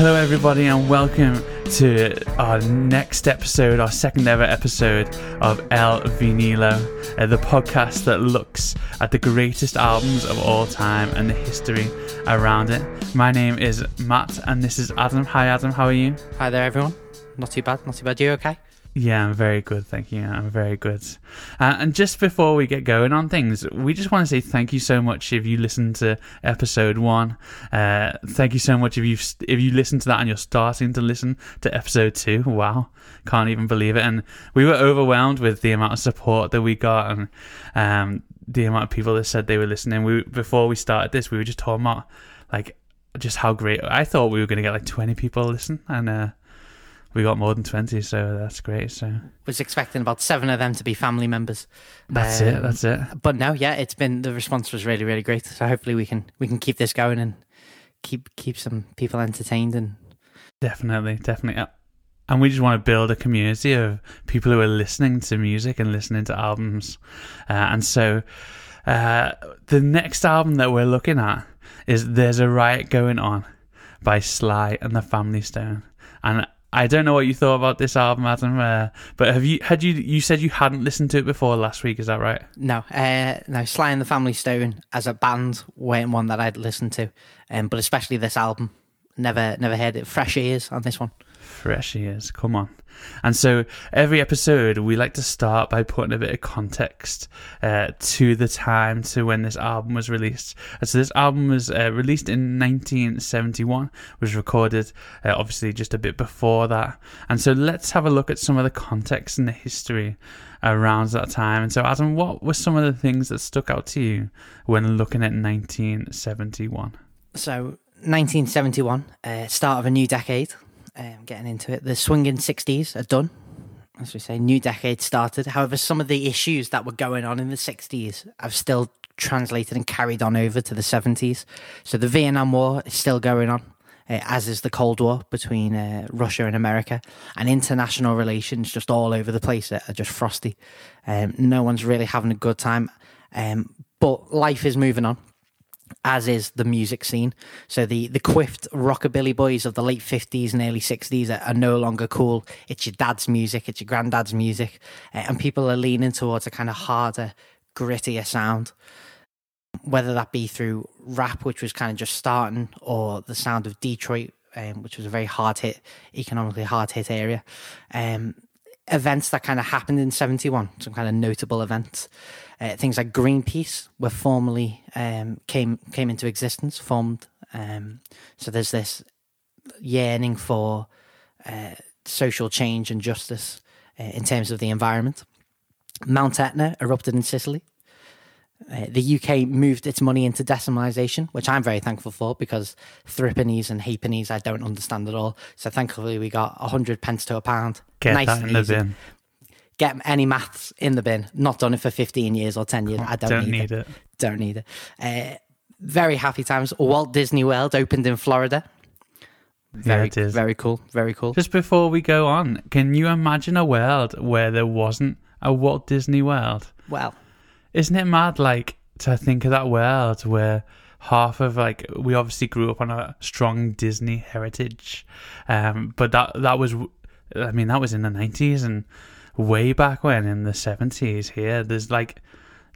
Hello, everybody, and welcome to our next episode, our second ever episode of El Vinilo, uh, the podcast that looks at the greatest albums of all time and the history around it. My name is Matt, and this is Adam. Hi, Adam. How are you? Hi there, everyone. Not too bad. Not too bad. You okay? Yeah, I'm very good, thank you. I'm very good. Uh, and just before we get going on things, we just want to say thank you so much if you listened to episode one. Uh, thank you so much if you if you listened to that and you're starting to listen to episode two. Wow, can't even believe it. And we were overwhelmed with the amount of support that we got and um, the amount of people that said they were listening. We before we started this, we were just talking about like just how great. I thought we were going to get like 20 people listen, and uh, we got more than 20 so that's great so. Was expecting about seven of them to be family members. That's um, it that's it. but no yeah it's been the response was really really great. So hopefully we can we can keep this going and keep keep some people entertained and definitely definitely. Uh, and we just want to build a community of people who are listening to music and listening to albums. Uh, and so uh, the next album that we're looking at is there's a riot going on by sly and the family stone. And I don't know what you thought about this album, Adam. Uh, but have you had you you said you hadn't listened to it before last week? Is that right? No, uh, no. Sly and the Family Stone as a band weren't one that I'd listened to, um, but especially this album, never never heard it. Fresh ears on this one. Fresh ears. Come on. And so every episode, we like to start by putting a bit of context uh, to the time to when this album was released. And so this album was uh, released in 1971, was recorded uh, obviously just a bit before that. And so let's have a look at some of the context and the history around that time. And so, Adam, what were some of the things that stuck out to you when looking at 1971? So, 1971, uh, start of a new decade um, getting into it. The swinging 60s are done. As we say, new decade started. However, some of the issues that were going on in the 60s have still translated and carried on over to the 70s. So the Vietnam War is still going on, uh, as is the Cold War between uh, Russia and America. And international relations just all over the place are, just frosty. Um, no one's really having a good time. Um, but life is moving on as is the music scene. So the the quiffed rockabilly boys of the late fifties and early sixties are, are, no longer cool. It's your dad's music, it's your granddad's music, uh, and people are leaning towards a kind of harder, grittier sound. Whether that be through rap, which was kind of just starting, or the sound of Detroit, um, which was a very hard hit, economically hard hit area. Um, events that kind of happened in 71, some kind of notable events. Uh, things like Greenpeace were formally um, came came into existence, formed. Um, so there's this yearning for uh, social change and justice uh, in terms of the environment. Mount Etna erupted in Sicily. Uh, the UK moved its money into decimalisation, which I'm very thankful for because threepennies and halfpennies I don't understand at all. So thankfully we got 100 pence to a pound. Get nice that in the bin get any maths in the bin. Not done it for 15 years or 10 years. I don't, don't need, need it. it. Don't need it. Uh, very happy times. Walt Disney World opened in Florida. Very, yeah, it is. very cool. Very cool. Just before we go on, can you imagine a world where there wasn't a Walt Disney World? Well, isn't it mad? Like to think of that world where half of like we obviously grew up on a strong Disney heritage, um, but that that was, I mean, that was in the nineties, and way back when in the 70s here there's like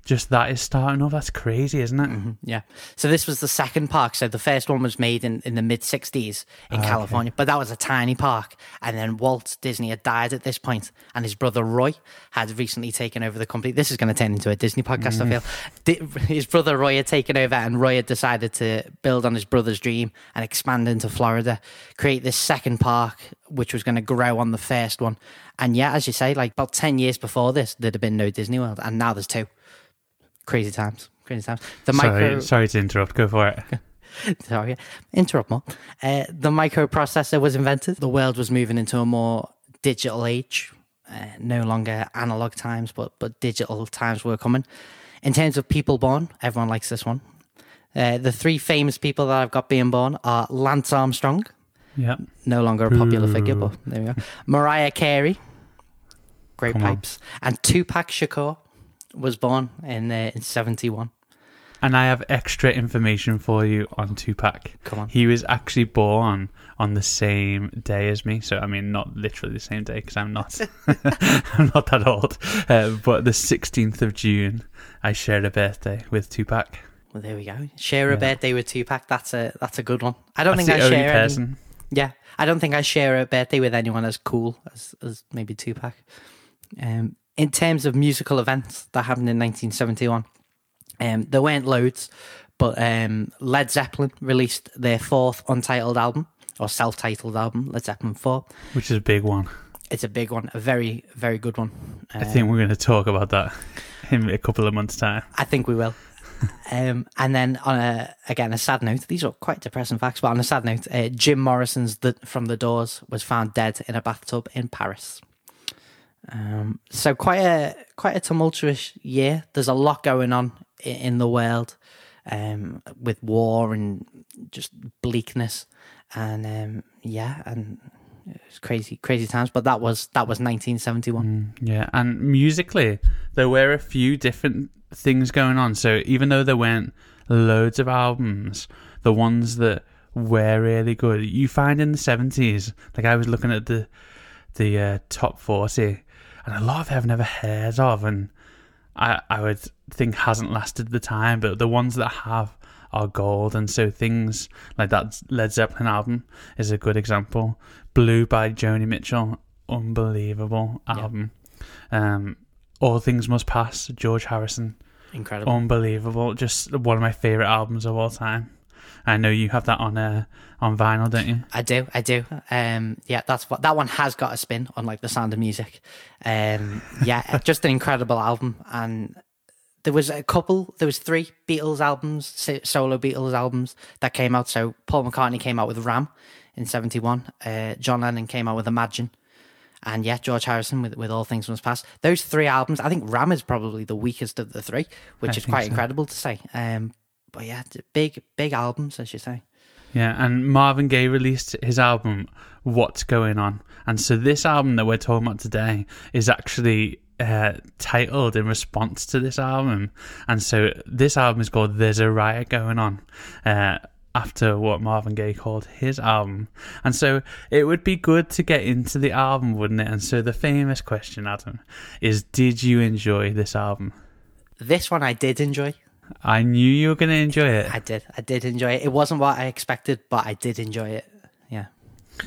just that is starting off. That's crazy, isn't it? Mm-hmm. Yeah. So this was the second park. So the first one was made in, in the mid 60s in oh, California, okay. but that was a tiny park. And then Walt Disney had died at this point, and his brother Roy had recently taken over the company. This is going to turn into a Disney podcast, mm. I feel. His brother Roy had taken over, and Roy had decided to build on his brother's dream and expand into Florida, create this second park, which was going to grow on the first one. And yeah, as you say, like about 10 years before this, there'd have been no Disney World, and now there's two crazy times. Crazy times. The sorry, micro. Sorry to interrupt. Go for it. sorry, interrupt more. Uh, the microprocessor was invented. The world was moving into a more digital age. Uh, no longer analog times, but but digital times were coming. In terms of people born, everyone likes this one. Uh, the three famous people that I've got being born are Lance Armstrong. Yep. No longer a popular Ooh. figure, but there we go. Mariah Carey. Great Come pipes. On. And Tupac Shakur was born in uh, in 71. And I have extra information for you on Tupac. Come on. He was actually born on the same day as me. So I mean, not literally the same day because I'm not. I'm not that old. Uh, but the 16th of June, I shared a birthday with Tupac. Well, there we go. Share a Yeah. birthday with Tupac. That's a that's a good one. I don't That's think I share. Any, yeah, I don't think I share a birthday with anyone as cool as as maybe Tupac. Um, in terms of musical events that happened in 1971, um, there weren't loads, but um, Led Zeppelin released their fourth untitled album or self-titled album, Led Zeppelin Four. which is a big one. It's a big one, a very very good one. I Um, think we're going to talk about that in a couple of months' time. I think we will. um, and then on a again a sad note, these are quite depressing facts, but on a sad note, uh, Jim Morrison's the, from the Doors was found dead in a bathtub in Paris. Um, so quite a quite a tumultuous year. There's a lot going on in the world, um, with war and just bleakness, and um, yeah, and it's crazy crazy times. But that was that was 1971. Mm, yeah, and musically, there were a few different things going on. So even though there weren't loads of albums, the ones that were really good, you find in the seventies. Like I was looking at the the uh, top forty, and a lot of it I've never heard of, and I I would think hasn't lasted the time, but the ones that have are gold. And so things like that Led Zeppelin album is a good example. Blue by Joni Mitchell, unbelievable Yeah. album. Um, All Things Must Pass, George Harrison, Incredible. unbelievable. Just one of my favorite albums of all time. I know you have that on uh, on vinyl, don't you? I do, I do. Um, yeah, that's what that one has got a spin, on like the Sound of Music. Um, yeah, just an incredible album, and there was a couple. There was three Beatles albums, solo Beatles albums that came out. So Paul McCartney came out with Ram in '71. Uh, John Lennon came out with Imagine. And yeah, George Harrison with with All Things Must Pass. Those three albums, I think Ram is probably the weakest of the three, which I is quite so. incredible to say. Um, but yeah, big big albums, as you say. Yeah, and Marvin Gaye released his album What's Going On. And so this album that we're talking about today is actually uh, titled in response to this album. And so this album is called There's a Riot Going On. Uh, after what Marvin Gaye called his album. And so it would be good to get into the album, wouldn't it? And so the famous question, Adam, is did you enjoy this album? This one I did enjoy. I knew you were going to enjoy it. I did. I did enjoy it. It wasn't what I expected, but I did enjoy it. Yeah.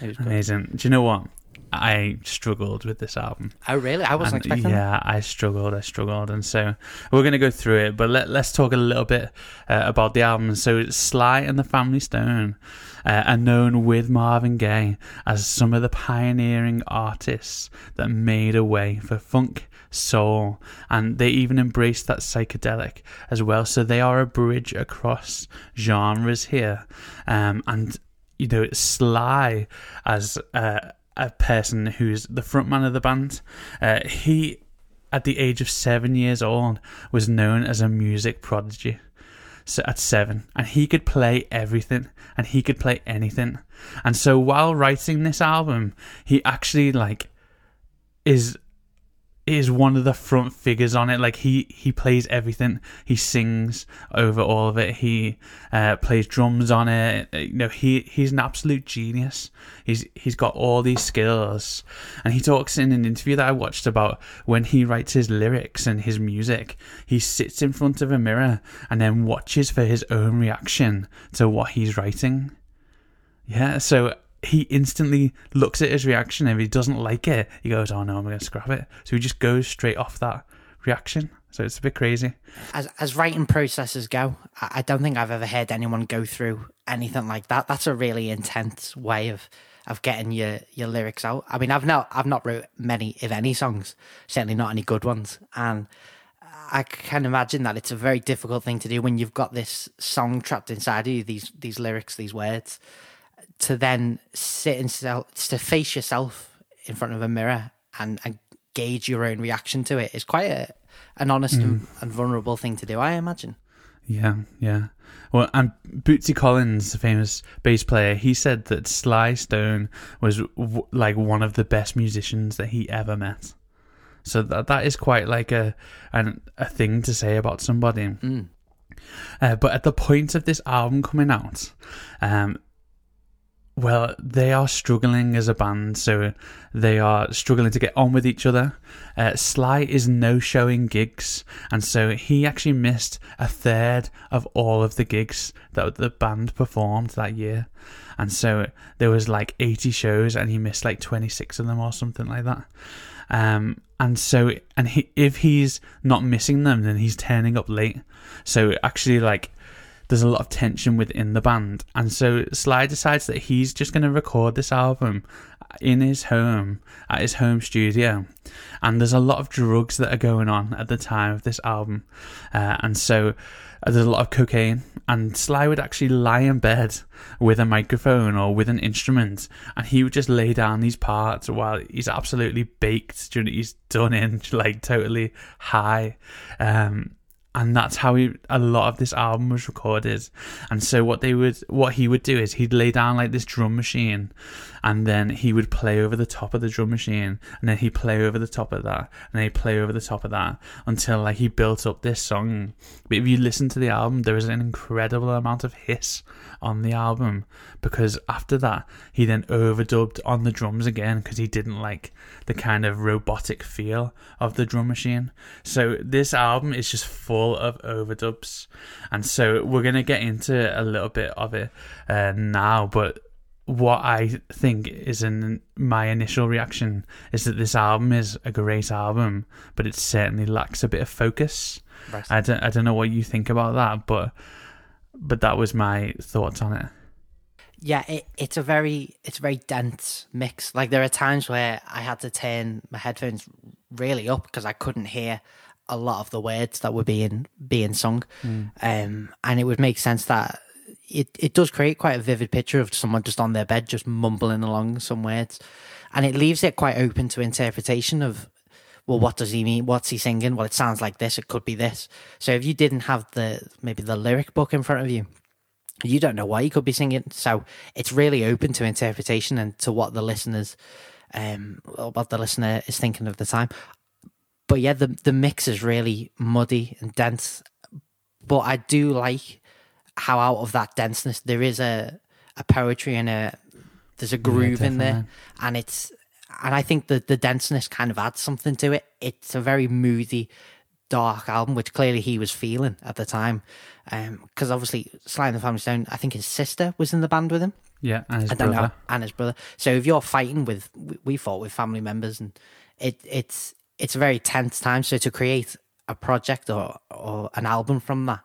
It was good. Amazing. Do you know what? I struggled with this album. Oh, really? I wasn't And, expecting that. yeah, I struggled. I struggled, and so we're going to go through it. But let, let's talk a little bit uh, about the album. So Sly and the Family Stone uh, are known with Marvin Gaye as some of the pioneering artists that made a way for funk, soul, and they even embraced that psychedelic as well. So they are a bridge across genres here, um, and you know Sly as uh, a person who's the frontman of the band. Uh, he, at the age of seven years old, was known as a music prodigy. So at seven, and he could play everything, and he could play anything. And so while writing this album, he actually like is is one of the front figures on it. Like he he plays everything. He sings over all of it. He uh, plays drums on it. Uh, You know, he he's an absolute genius. He's he's got all these skills, and he talks in an interview that I watched about when he writes his lyrics and his music. He sits in front of a mirror and then watches for his own reaction to what he's writing. Yeah, so he instantly looks at his reaction. If he doesn't like it, he goes, "Oh no, I'm going to scrap it." So he just goes straight off that reaction. So it's a bit crazy. As as writing processes go, I, don't think I've ever heard anyone go through anything like that. That's a really intense way of of getting your your lyrics out. I mean, I've not I've not wrote many, if any, songs. Certainly not any good ones, and. I can imagine that it's a very difficult thing to do when you've got this song trapped inside you, these these lyrics, these words, to then sit and to face yourself in front of a mirror and, and gauge your own reaction to it is quite a, an honest and, and vulnerable thing to do, I imagine. Yeah, yeah. Well, and Bootsy Collins, the famous bass player, he said that Sly Stone was w- like one of the best musicians that he ever met. So that that is quite like a an, a thing to say about somebody. Mm. Uh, but at the point of this album coming out, um, well, they are struggling as a band, so they are struggling to get on with each other. Uh, Sly is no showing gigs, and so he actually missed a third of all of the gigs that the band performed that year. And so there was like 80 shows, and he missed like 26 of them or something like that. Um, and so, and he, if he's not missing them, then he's turning up late. So actually, like there's a lot of tension within the band. And so Sly decides that he's just going to record this album in his home, at his home studio. And there's a lot of drugs that are going on at the time of this album. Uh, and so uh, there's a lot of cocaine. And Sly would actually lie in bed with a microphone or with an instrument. And he would just lay down these parts while he's absolutely baked. He's done in, like totally high. Um, and that's how he, a lot of this album was recorded. And so what they would, what he would do is he'd lay down like this drum machine, and then he would play over the top of the drum machine, and then he'd play over the top of that, and then he'd play over the top of that until like he built up this song. But if you listen to the album, there is an incredible amount of hiss on the album because after that he then overdubbed on the drums again because he didn't like the kind of robotic feel of the drum machine. So this album is just full of overdubs, and so we're gonna get into a little bit of it uh, now. But what I think is in my initial reaction is that this album is a great album, but it certainly lacks a bit of focus. Right. I don't I don't know what you think about that, but but that was my thoughts on it. Yeah, it, it's a very it's a very dense mix. Like there are times where I had to turn my headphones really up because I couldn't hear a lot of the words that were being being sung, Mm. um, and it would make sense that it it does create quite a vivid picture of someone just on their bed just mumbling along some words, and it leaves it quite open to interpretation of. Well, what does he mean? What's he singing? Well, it sounds like this. It could be this. So, if you didn't have the maybe the lyric book in front of you, you don't know what he could be singing. So it's really open to interpretation and to what the listeners, um, what the listener is thinking of the time. But yeah, the the mix is really muddy and dense. But I do like how out of that denseness there is a a poetry and a there's a groove in there, and it's and I think that the denseness kind of adds something to it. It's a very moody, dark album, which clearly he was feeling at the time. Um, because obviously, Sly and the Family Stone, I think his sister was in the band with him. Yeah, and his don't know, brother. and his brother. So if you're fighting with, we- we fought with family members, and it it's it's a very tense time. So to create a project or or an album from that,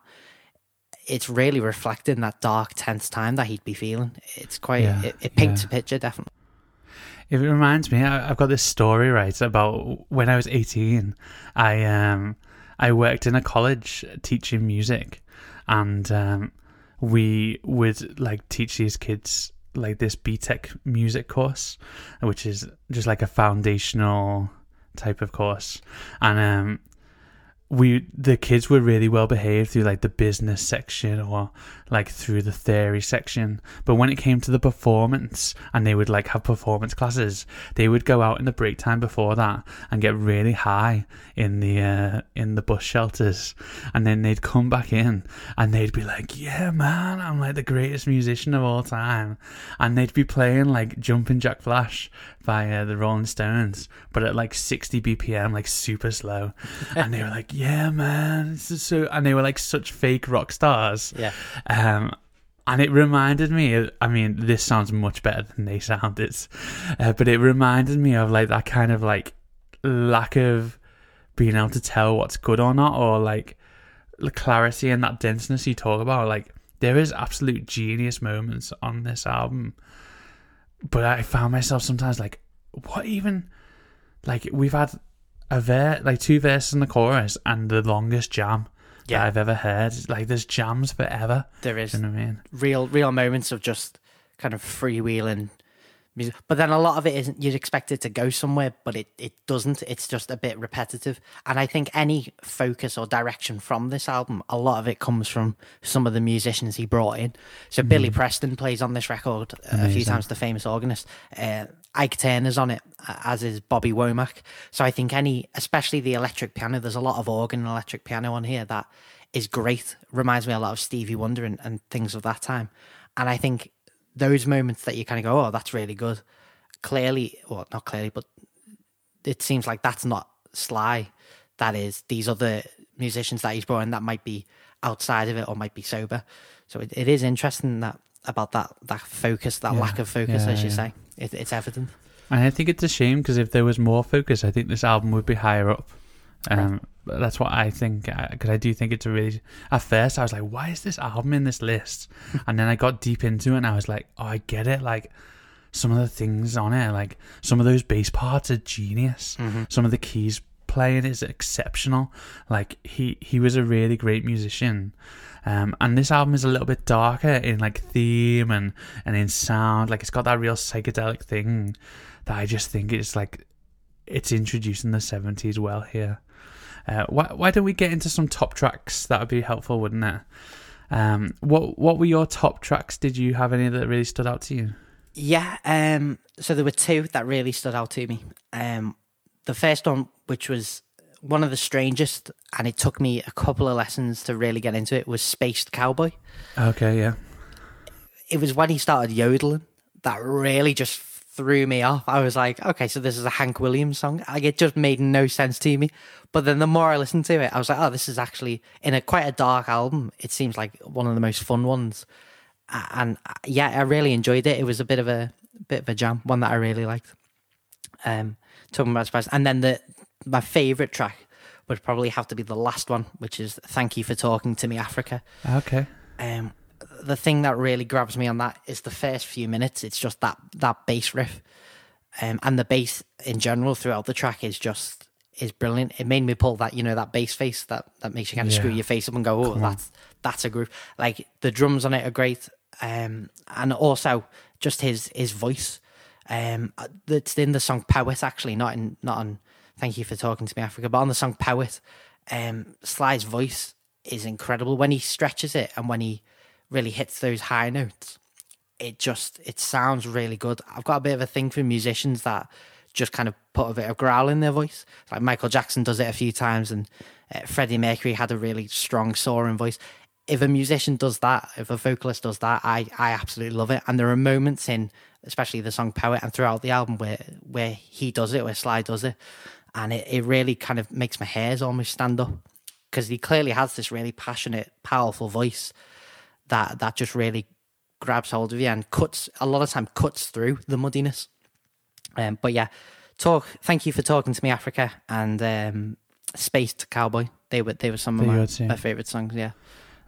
it's really reflecting that dark, tense time that he'd be feeling. It's quite Yeah, it, it paints yeah. a picture, definitely. It reminds me. I, I've got this story right about when I was eighteen. I um I worked in a college teaching music, and um, we would like teach these kids like this BTEC music course, which is just like a foundational type of course, and um we the kids were really well behaved through like the business section or like through the theory section. But when it came to the performance and they would like have performance classes they would go out in the break time before that and get really high in the uh, in the bus shelters. And then they'd come back in and they'd be like yeah man i'm like the greatest musician of all time. And they'd be playing like jumping jack flash by uh, the rolling stones but at like 60 bpm like super slow. And they were like yeah man this is so and they were like such fake rock stars. Yeah. um, and it reminded me. I mean, this sounds much better than they sounded, uh, but it reminded me of like that kind of like lack of being able to tell what's good or not, or like the clarity and that denseness you talk about. Like there is absolute genius moments on this album, but I found myself sometimes like, what even? Like we've had a ver like two verses in the chorus and the longest jam Yeah. that I've ever heard. Like there's jams forever. There is you know what I mean? real real moments of just kind of freewheeling music. But then a lot of it isn't you'd expect it to go somewhere, but it, it doesn't. It's just a bit repetitive. And I think any focus or direction from this album, a lot of it comes from some of the musicians he brought in. So Billy Preston plays on this record a few times, the famous organist. Uh, Ike Turner's on it, as is Bobby Womack. So I think any, especially the electric piano, there's a lot of organ and electric piano on here that is great. Reminds me a lot of Stevie Wonder and, and things of that time. And I think those moments that you kind of go, oh, that's really good. Clearly, well, not clearly, but it seems like that's not Sly. That is these other musicians that he's brought in that might be outside of it or might be sober. So it, it is interesting that about that that focus, that Yeah, lack of focus, yeah, as you yeah. say. It, it's evident. And I think it's a shame because if there was more focus, I think this album would be higher up. Um, but That's what I think because I do think it's a really. At first, I was like, "Why is this album in this list?" and then I got deep into it, and I was like, "Oh, I get it." Like some of the things on it, like some of those bass parts are genius. Some of the keys playing is exceptional. Like he he was a really great musician. Um, and this album is a little bit darker in like theme and, and in sound. Like it's got that real psychedelic thing that I just think is like it's introducing the seventies well here. Uh, why why don't we get into some top tracks? That would be helpful, wouldn't it? Um, what what were your top tracks? Did you have any that really stood out to you? Yeah, um, so there were two that really stood out to me. Um, the first one, which was one of the strangest, and it took me a couple of lessons to really get into it, was Spaced Cowboy. Okay, yeah, It was when he started yodeling that really just threw me off. I was like, okay, so this is a Hank Williams song. Like, it just made no sense to me. But then the more I listened to it, I was like, oh, this is actually in a quite a dark album. It seems like one of the most fun ones. And uh, yeah, I really enjoyed it. It was a bit of a bit of a jam, one that I really liked. Um, talking about surprise, and then the my favorite track would probably have to be the last one, which is "Thank You for Talking to Me, Africa." okay, Um, the thing that really grabs me on that is the first few minutes. It's just that that bass riff, um, and the bass in general throughout the track is just is brilliant. It made me pull that you know that bass face that that makes you kind of screw your face up and go, oh, that's that's a groove. Like the drums on it are great, um, and also just his his voice. Um, that's in the song "Poet" actually, not in not on. Thank you for talking to me, Africa. But on the song "Poet," um, Sly's voice is incredible when he stretches it and when he really hits those high notes. It just it sounds really good. I've got a bit of a thing for musicians that just kind of put a bit of growl in their voice. Like Michael Jackson does it a few times, and uh, Freddie Mercury had a really strong soaring voice. If a musician does that, if a vocalist does that, I I absolutely love it. And there are moments in, especially the song "Poet" and throughout the album where where he does it, where Sly does it, and it, it really kind of makes my hairs almost stand up because he clearly has this really passionate, powerful voice that that just really grabs hold of you and cuts a lot of time cuts through the muddiness. Um, but yeah, talk. Thank you for talking to me, Africa, and um, Spaced Cowboy. They were they were some of my, my favorite songs. Yeah,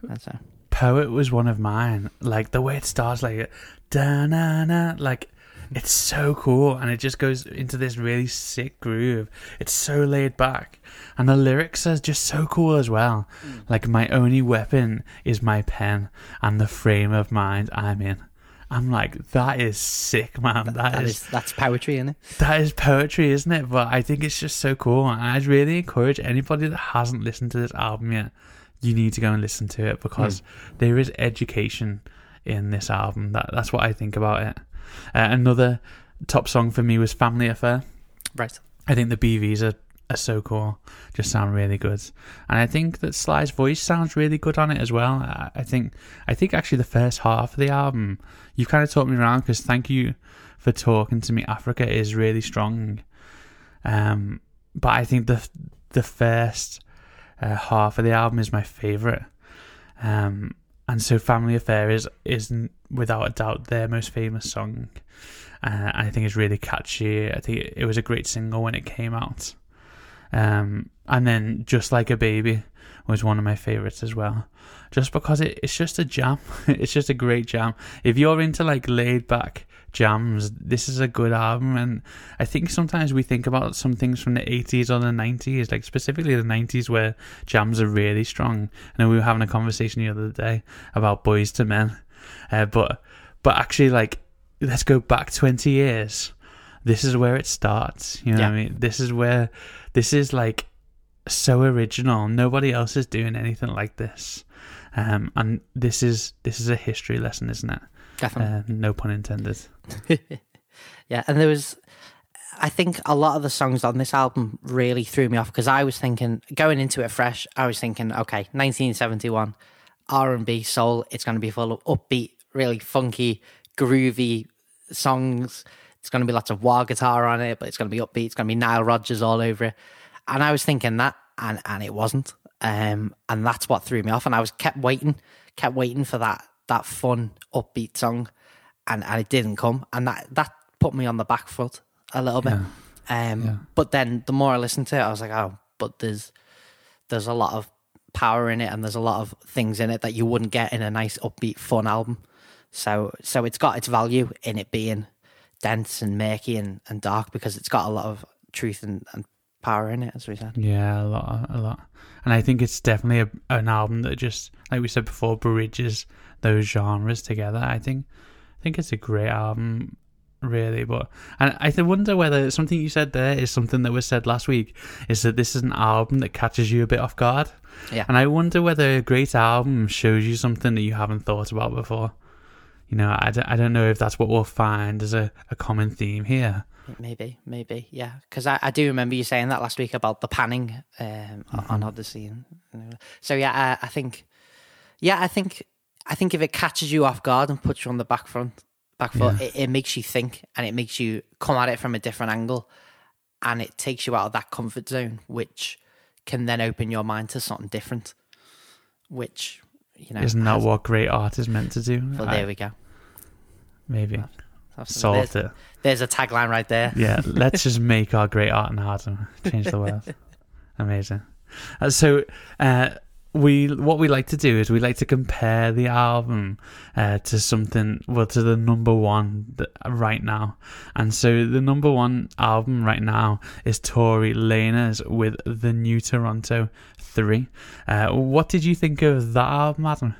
that's uh, Poet was one of mine. Like the way it starts, like da na na, like it's so cool, and it just goes into this really sick groove. It's so laid back, and the lyrics are just so cool as well. Mm. Like my only weapon is my pen, and the frame of mind I'm in. I'm like, that is sick, man. that is that's poetry, isn't it? that is poetry, isn't it? But I think it's just so cool. And I'd really encourage anybody that hasn't listened to this album yet, you need to go and listen to it because hmm. there is education in this album. That that's what I think about it. Uh, another top song for me was Family Affair. Right. I think the BVs are, are so cool, just sound really good, and I think that Sly's voice sounds really good on it as well. I, I think I think actually the first half of the album, you kind of talked me around because thank you for talking to me. Africa is really strong, um, but I think the the first uh, half of the album is my favorite, um, and so Family Affair is is without a doubt their most famous song. Uh, I think it's really catchy. I think it was a great single when it came out. Um, and then Just Like a Baby was one of my favorites as well. Just because it, it's just a jam. it's just a great jam. If you're into like laid back jams, this is a good album. And I think sometimes we think about some things from the 80s or the 90s, like specifically the 90s where jams are really strong. I know we were having a conversation the other day about Boyz II Men. Uh, but but actually like let's go back 20 years this is where it starts you know what i mean this is where this is like so original nobody else is doing anything like this um and this is this is a history lesson isn't it Definitely. uh, no pun intended Yeah, and there was I think a lot of the songs on this album really threw me off because I was thinking going into it fresh. I was thinking, okay, 1971 R and B soul. It's going to be full of upbeat, really funky, groovy songs. It's going to be lots of wah guitar on it, but it's going to be upbeat. It's going to be Nile Rodgers all over it. And I was thinking that, and and it wasn't. Um, and that's what threw me off. And I was kept waiting, kept waiting for that that fun upbeat song, and and it didn't come. And that that put me on the back foot a little bit. Yeah. Um, Yeah. but then the more I listened to it, I was like, oh, but there's there's a lot of power in it, and there's a lot of things in it that you wouldn't get in a nice upbeat fun album. So so it's got its value in it being dense and murky and, and dark because it's got a lot of truth and, and power in it, as we said. Yeah, a lot, a lot. And I think it's definitely a, an album that just, like we said before, bridges those genres together. I think, I think it's a great album, really. But and I wonder whether something you said there is something that was said last week. Is that this is an album that catches you a bit off guard? Yeah. And I wonder whether a great album shows you something that you haven't thought about before. You know, I don't, I don't know if that's what we'll find as a, a common theme here. Maybe, maybe, yeah. Because I, I do remember you saying that last week about the panning um, on Odessey, and, and so yeah, I, I think, yeah, I think, I think if it catches you off guard and puts you on the back front, back foot, Yeah. it, it makes you think and it makes you come at it from a different angle, and it takes you out of that comfort zone, which can then open your mind to something different. Which you know, Isn't that has- what great art is meant to do? Well, I- there we go. maybe That's- solved there's, it. there's a tagline right there. Yeah, let's just make our great art and art and change the world. Amazing. Uh, so, uh, we what we like to do is we like to compare the album uh, to something well to the number one th- right now, and so the number one album right now is Tory Lanez with the New Toronto Three. Uh, what did you think of that album, Adam?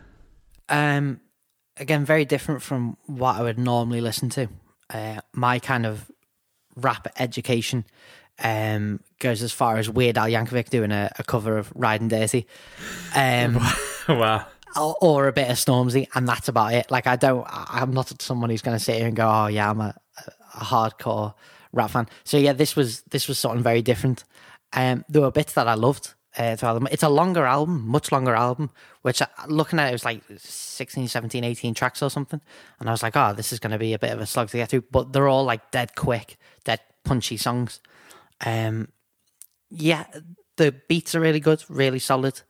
Um, again, very different from what I would normally listen to. Uh, my kind of rap education um, goes as far as Weird Al Yankovic doing a, a cover of Riding Dirty, um, wow. or, or a bit of Stormzy, and that's about it. Like I don't, I'm not someone who's going to sit here and go, "Oh yeah, I'm a, a hardcore rap fan." So yeah, this was this was something very different. Um, there were bits that I loved. Uh. It's a longer album, much longer album, which I, looking at it was like 16, 17, 18 tracks or something. And I was like, oh, this is going to be a bit of a slog to get through. But they're all like dead quick, dead punchy songs. Um, yeah, the beats are really good, really solid.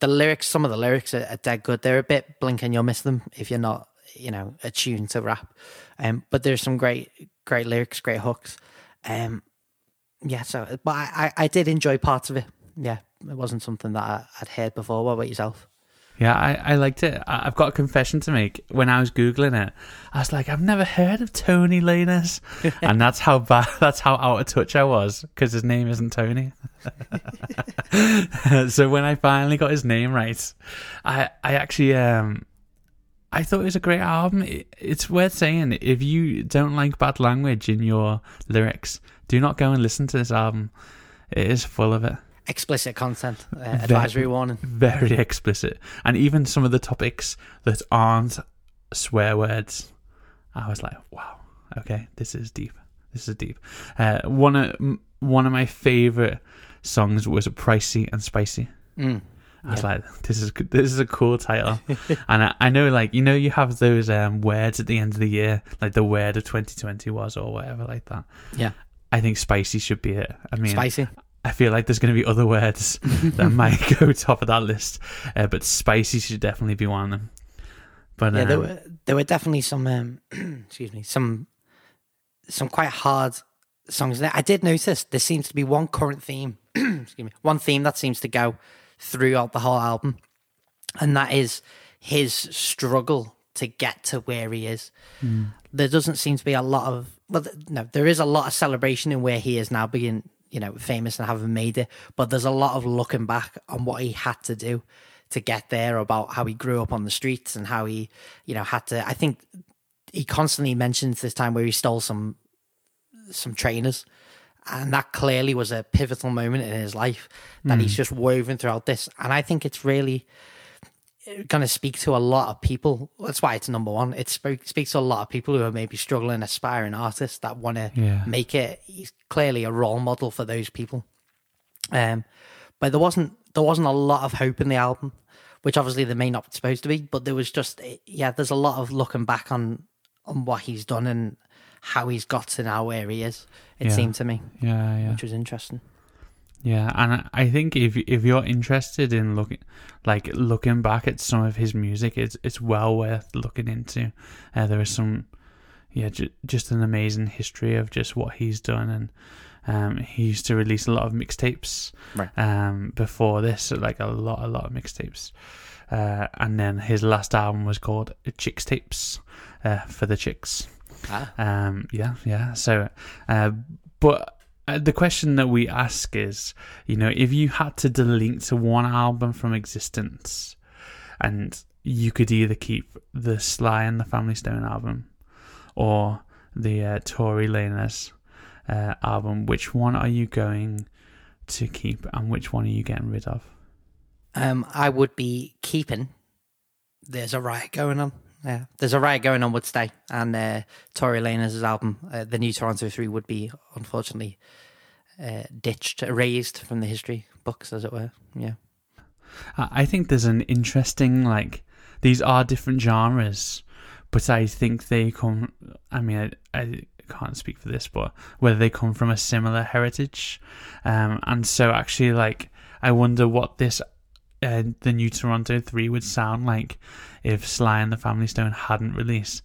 The lyrics, some of the lyrics are, are dead good. They're a bit blink and you'll miss them if you're not, you know, attuned to rap. Um, but there's some great, great lyrics, great hooks. Um, yeah, so but I, I, I did enjoy parts of it. Yeah, it wasn't something that I, I'd heard before. What about yourself? Yeah, I, I liked it. I- I've got a confession to make. When I was googling it, I was like, I've never heard of Tony Lanez, and that's how bad, that's how out of touch I was because his name isn't Tony. so when I finally got his name right, I I actually um I thought it was a great album. It, it's worth saying if you don't like bad language in your lyrics, do not go and listen to this album. It is full of it Explicit content, uh, advisory warning. very explicit and even some of the topics that aren't swear words i was like wow okay this is deep this is deep uh, one of one of my favorite songs was pricey and spicy Mm. I was Yeah. like, "This is this is a cool title," and I, I know, like you know, you have those um, words at the end of the year, like the word of 2020 was, or whatever, like that. Yeah, I think spicy should be it. I mean, spicy. I feel like there's going to be other words that might go top of that list, uh, but spicy should definitely be one of them. But Yeah, there um, were there were definitely some um, excuse me some some quite hard songs there. I did notice there seems to be one current theme, excuse me, one theme that seems to go throughout the whole album, and that is his struggle to get to where he is. There doesn't seem to be a lot of well, no, there is a lot of celebration in where he is now, being you know famous and having made it, but there's a lot of looking back on what he had to do to get there, about how he grew up on the streets and how he you know had to. I think he constantly mentions this time where he stole some some trainers and that clearly was a pivotal moment in his life that he's hmm. just woven throughout this and i think it's really going to speak to a lot of people. That's why it's number one. It spoke, speaks to a lot of people who are maybe struggling, aspiring artists that want to Yeah. make it. He's clearly a role model for those people. Um, but there wasn't there wasn't a lot of hope in the album, which obviously there may not be supposed to be. But there was just yeah, there's a lot of looking back on on what he's done and how he's got to now where he is. It Yeah. seemed to me, Yeah, yeah. which was interesting. Yeah, and I- think if if you're interested in looking like looking back at some of his music, it's it's well worth looking into. Uh, there is some, yeah, ju- just an amazing history of just what he's done, and um, he used to release a lot of mixtapes. Right. Um, before this, like a lot, a lot of mixtapes, uh, and then his last album was called Chicks Tapes, uh, for the chicks. Ah. Um, yeah, yeah. So, uh, but uh, the question that we ask is, you know, if you had to delete one album from existence, and you could either keep the Sly and the Family Stone album, or the uh, Tory Lanez uh, album, which one are you going to keep, and which one are you getting rid of? Um, I would be keeping. There's a riot going on. Yeah, there's a riot going on. Would stay, and uh, Tory album, uh, the new Toronto Three, would be unfortunately uh, ditched, erased from the history books, as it were. Yeah, I I think there's an interesting like these are different genres, but I think they come. I mean, I, I can't speak for this, but whether they come from a similar heritage, um, and so actually, like, I wonder what this. Uh, the new Toronto 3 would sound like if Sly and the Family Stone hadn't released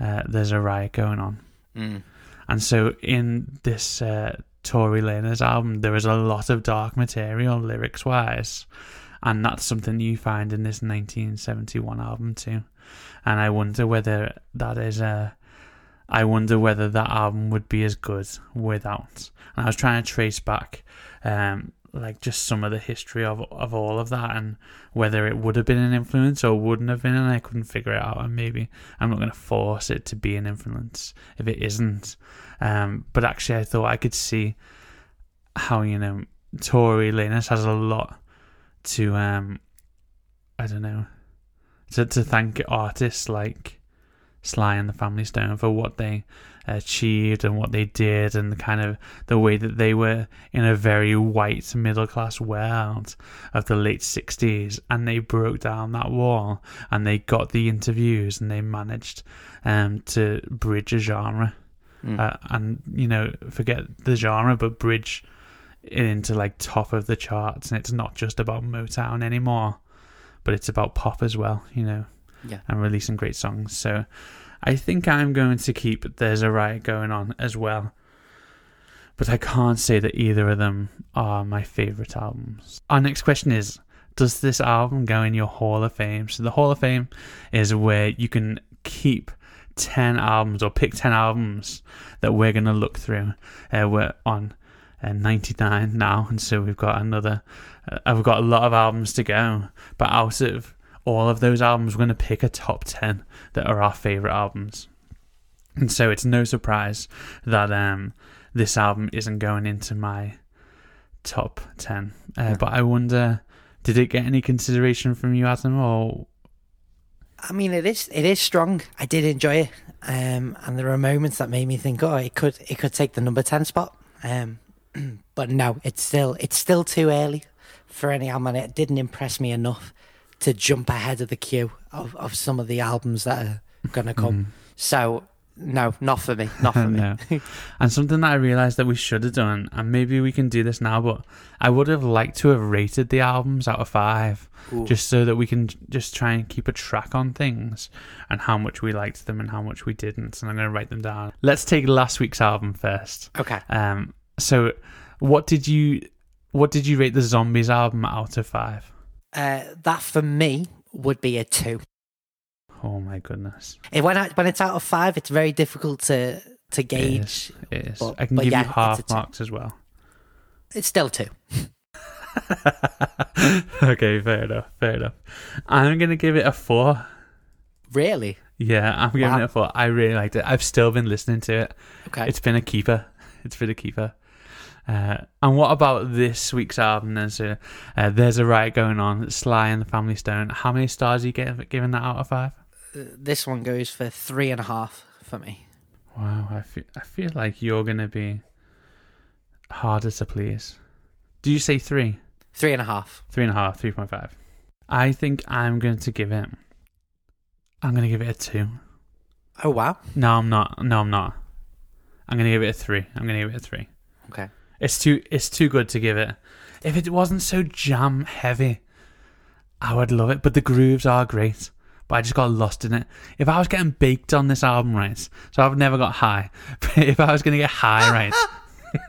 uh, There's a Riot Going On. mm. And so in this uh, Tory Lanez album, there is a lot of dark material lyrics wise, and that's something you find in this 1971 album too. And I wonder whether that is a. I wonder whether that album would be as good without. And I was trying to trace back, um, like just some of the history of of all of that, and whether it would have been an influence or wouldn't have been, and I couldn't figure it out. And maybe I'm not going to force it to be an influence if it isn't. Um, but actually, I thought I could see how you know Tory Lanez has a lot to um, I don't know to to thank artists like Sly and the Family Stone for what they achieved and what they did and the kind of the way that they were in a very white middle class world of the late 60s and they broke down that wall and they got the interviews and they managed um to bridge a genre Mm. uh, and you know forget the genre but bridge it into like top of the charts and it's not just about motown anymore but it's about pop as well you know Yeah. and releasing great songs so i think i'm going to keep there's a riot going on as well but i can't say that either of them are my favorite albums our next question is does this album go in your hall of fame so the hall of fame is where you can keep 10 albums or pick 10 albums that we're going to look through. Uh, we're on uh, 99 now, and so we've got another, uh, we've got a lot of albums to go. But out of all of those albums, we're going to pick a top 10 that are our favourite albums. And so it's no surprise that um, this album isn't going into my top 10. Uh, Yeah. But I wonder, did it get any consideration from you, Adam, or I mean, it is it is strong. I did enjoy it, um, and there are moments that made me think, oh, it could it could take the number ten spot. Um, but no, it's still it's still too early for any album, and it didn't impress me enough to jump ahead of the queue of, of some of the albums that are gonna come. So no, not for me, not for me. and something that I realised that we should have done, and maybe we can do this now, but I would have liked to have rated the albums out of five, Ooh. just so that we can just try and keep a track on things and how much we liked them and how much we didn't. And I'm going to write them down. Let's take last week's album first. Okay, Um, so what did you what did you rate the Zombies album out of five? Uh, that for me would be a two. Oh my goodness, It, when I, when it's out of five, it's very difficult to to gauge. is. It is. But- I can give yeah, you half marks as well. It's still two. okay, fair enough. Fair enough. I'm gonna give it a four. Really? Yeah, I'm giving Wow. it a four. I really liked it. I've still been listening to it. Okay. It's been a keeper. It's been a keeper. Uh, and what about this week's album? There's a uh, there's a riot going on. Sly and the Family Stone. How many stars are you give, giving that out of five? Uh, This one goes for three and a half for me. Wow, I feel I feel like you're gonna be harder to please. Do you say three? Three and a half. Three and a half, three point five. I think I'm going to give it. I'm going to give it a two. Oh wow. No, I'm not. No, I'm not. I'm going to give it a three. I'm going to give it a three. Okay. It's too. It's too good to give it. If it wasn't so jam heavy, I would love it. But the grooves are great. But I just got lost in it. If I was getting baked on this album, right? So I've never got high. But if I was going to get high, right?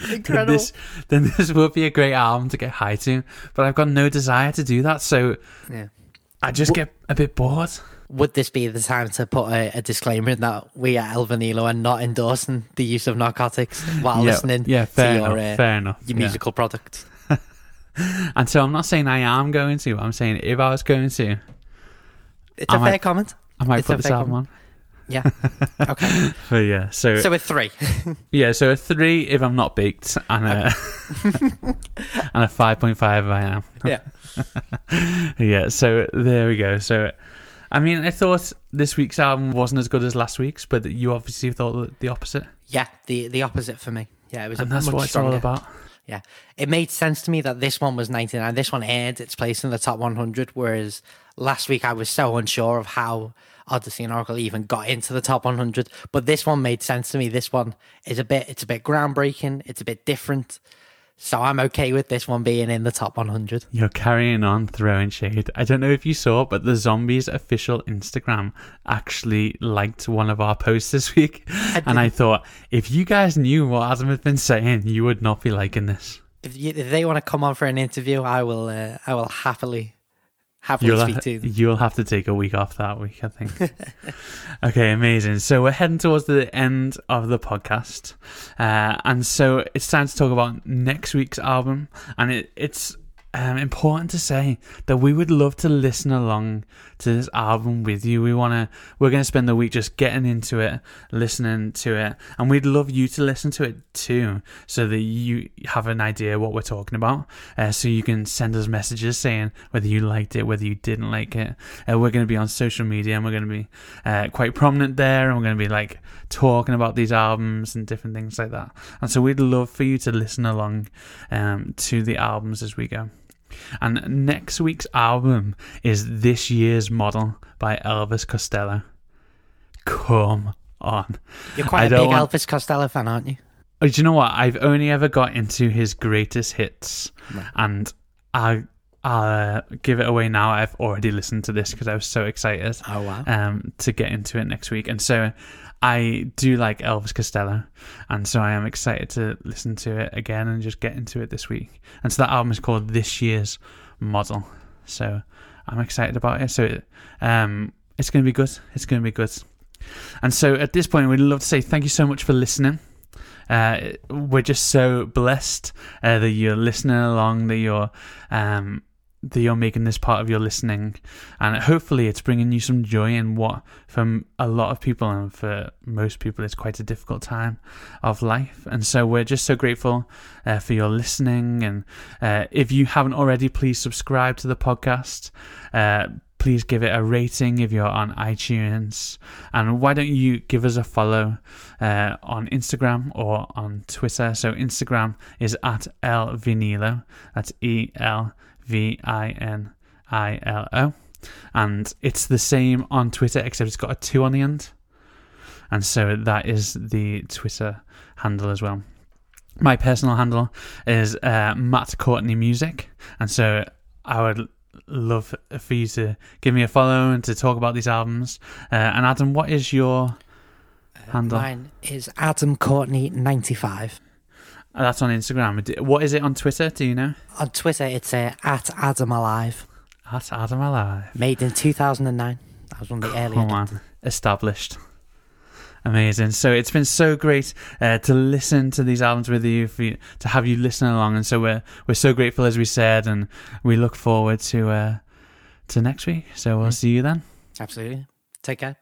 then Incredible. this then this would be a great album to get high to. But I've got no desire to do that, so Yeah. I just Wh- get a bit bored. Would this be the time to put a, a disclaimer in that we at El Vinilo are not endorsing the use of narcotics while yeah, listening yeah, fair to your, enough. uh, fair enough. your yeah. musical product? And so I'm not saying I am going to. I'm saying if I was going to, It's a I might- fair comment. I might It's a put this album on. Yeah. Okay. But yeah, so, so a three. yeah, so a three if I'm not baked, and a and a five point five if I am. Yeah. Yeah, so there we go. So, I mean, I thought this week's album wasn't as good as last week's, but you obviously thought the opposite, Yeah, the the opposite for me. Yeah, it was and a that's what it's stronger. all about. Yeah, it made sense to me that this one was 99. This one earned its place in the top 100, whereas last week I was so unsure of how Odessey and Oracle even got into the top 100. But this one made sense to me. This one is a bit, it's a bit groundbreaking. It's a bit different. So I'm okay with this one being in the top 100. You're carrying on throwing shade. I don't know if you saw, but the Zombies official Instagram actually liked one of our posts this week. and I thought, if you guys knew what Adam had been saying, you would not be liking this. If, you, if they want to come on for an interview, I will, uh, I will happily, You'll, speak ha- to you'll have to take a week off that week, I think. okay, amazing. So we're heading towards the end of the podcast. Uh, and so it's time to talk about next week's album. And it, it's um, important to say that we would love to listen along to this album with you. We want to, we're going to spend the week just getting into it, listening to it, and we'd love you to listen to it too, so that you have an idea what we're talking about. Uh, so you can send us messages saying whether you liked it, whether you didn't like it. Uh, we're going to be on social media and we're going to be uh, quite prominent there, and we're going to be like talking about these albums and different things like that. And so we'd love for you to listen along um, to the albums as we go. And next week's album is This Year's Model by Elvis Costello. Come on. You're quite a big want- Elvis Costello fan, aren't you? Oh, do you know what? I've only ever got into his greatest hits, Right. and I, I'll uh, give it away now. I've already listened to this because I was so excited Oh, wow. um, to get into it next week. And so I do like Elvis Costello. And so I am excited to listen to it again and just get into it this week. And so that album is called This Year's Model. So I'm excited about it. So it, um, it's going to be good. It's going to be good. And so at this point, we'd love to say thank you so much for listening. Uh, we're just so blessed uh, that you're listening along, that you're um, that you're making this part of your listening, and hopefully it's bringing you some joy in what, for a lot of people and for most people, is quite a difficult time of life. And so we're just so grateful uh, for your listening. And uh, if you haven't already, please subscribe to the podcast. Uh, please give it a rating if you're on iTunes. And why don't you give us a follow uh, on Instagram or on Twitter? So Instagram is at El Vinilo. That's E L V I N I L O. And it's the same on Twitter, except it's got a two on the end. And so that is the Twitter handle as well. My personal handle is uh, Matt Courtney Music. And so I would love for you to give me a follow and to talk about these albums. Uh, and Adam, what is your handle? Mine is Adam Courtney 95. Uh, That's on Instagram. What is it on Twitter? Do you know? On Twitter, it's uh, at Adam Alive. At Adam Alive. Made in 2009. That was one of the on, established. Amazing. So it's been so great uh, to listen to these albums with you, for you, to have you listen along, and so we're we're so grateful, as we said, and we look forward to uh, to next week. So we'll see you then. Absolutely. Take care.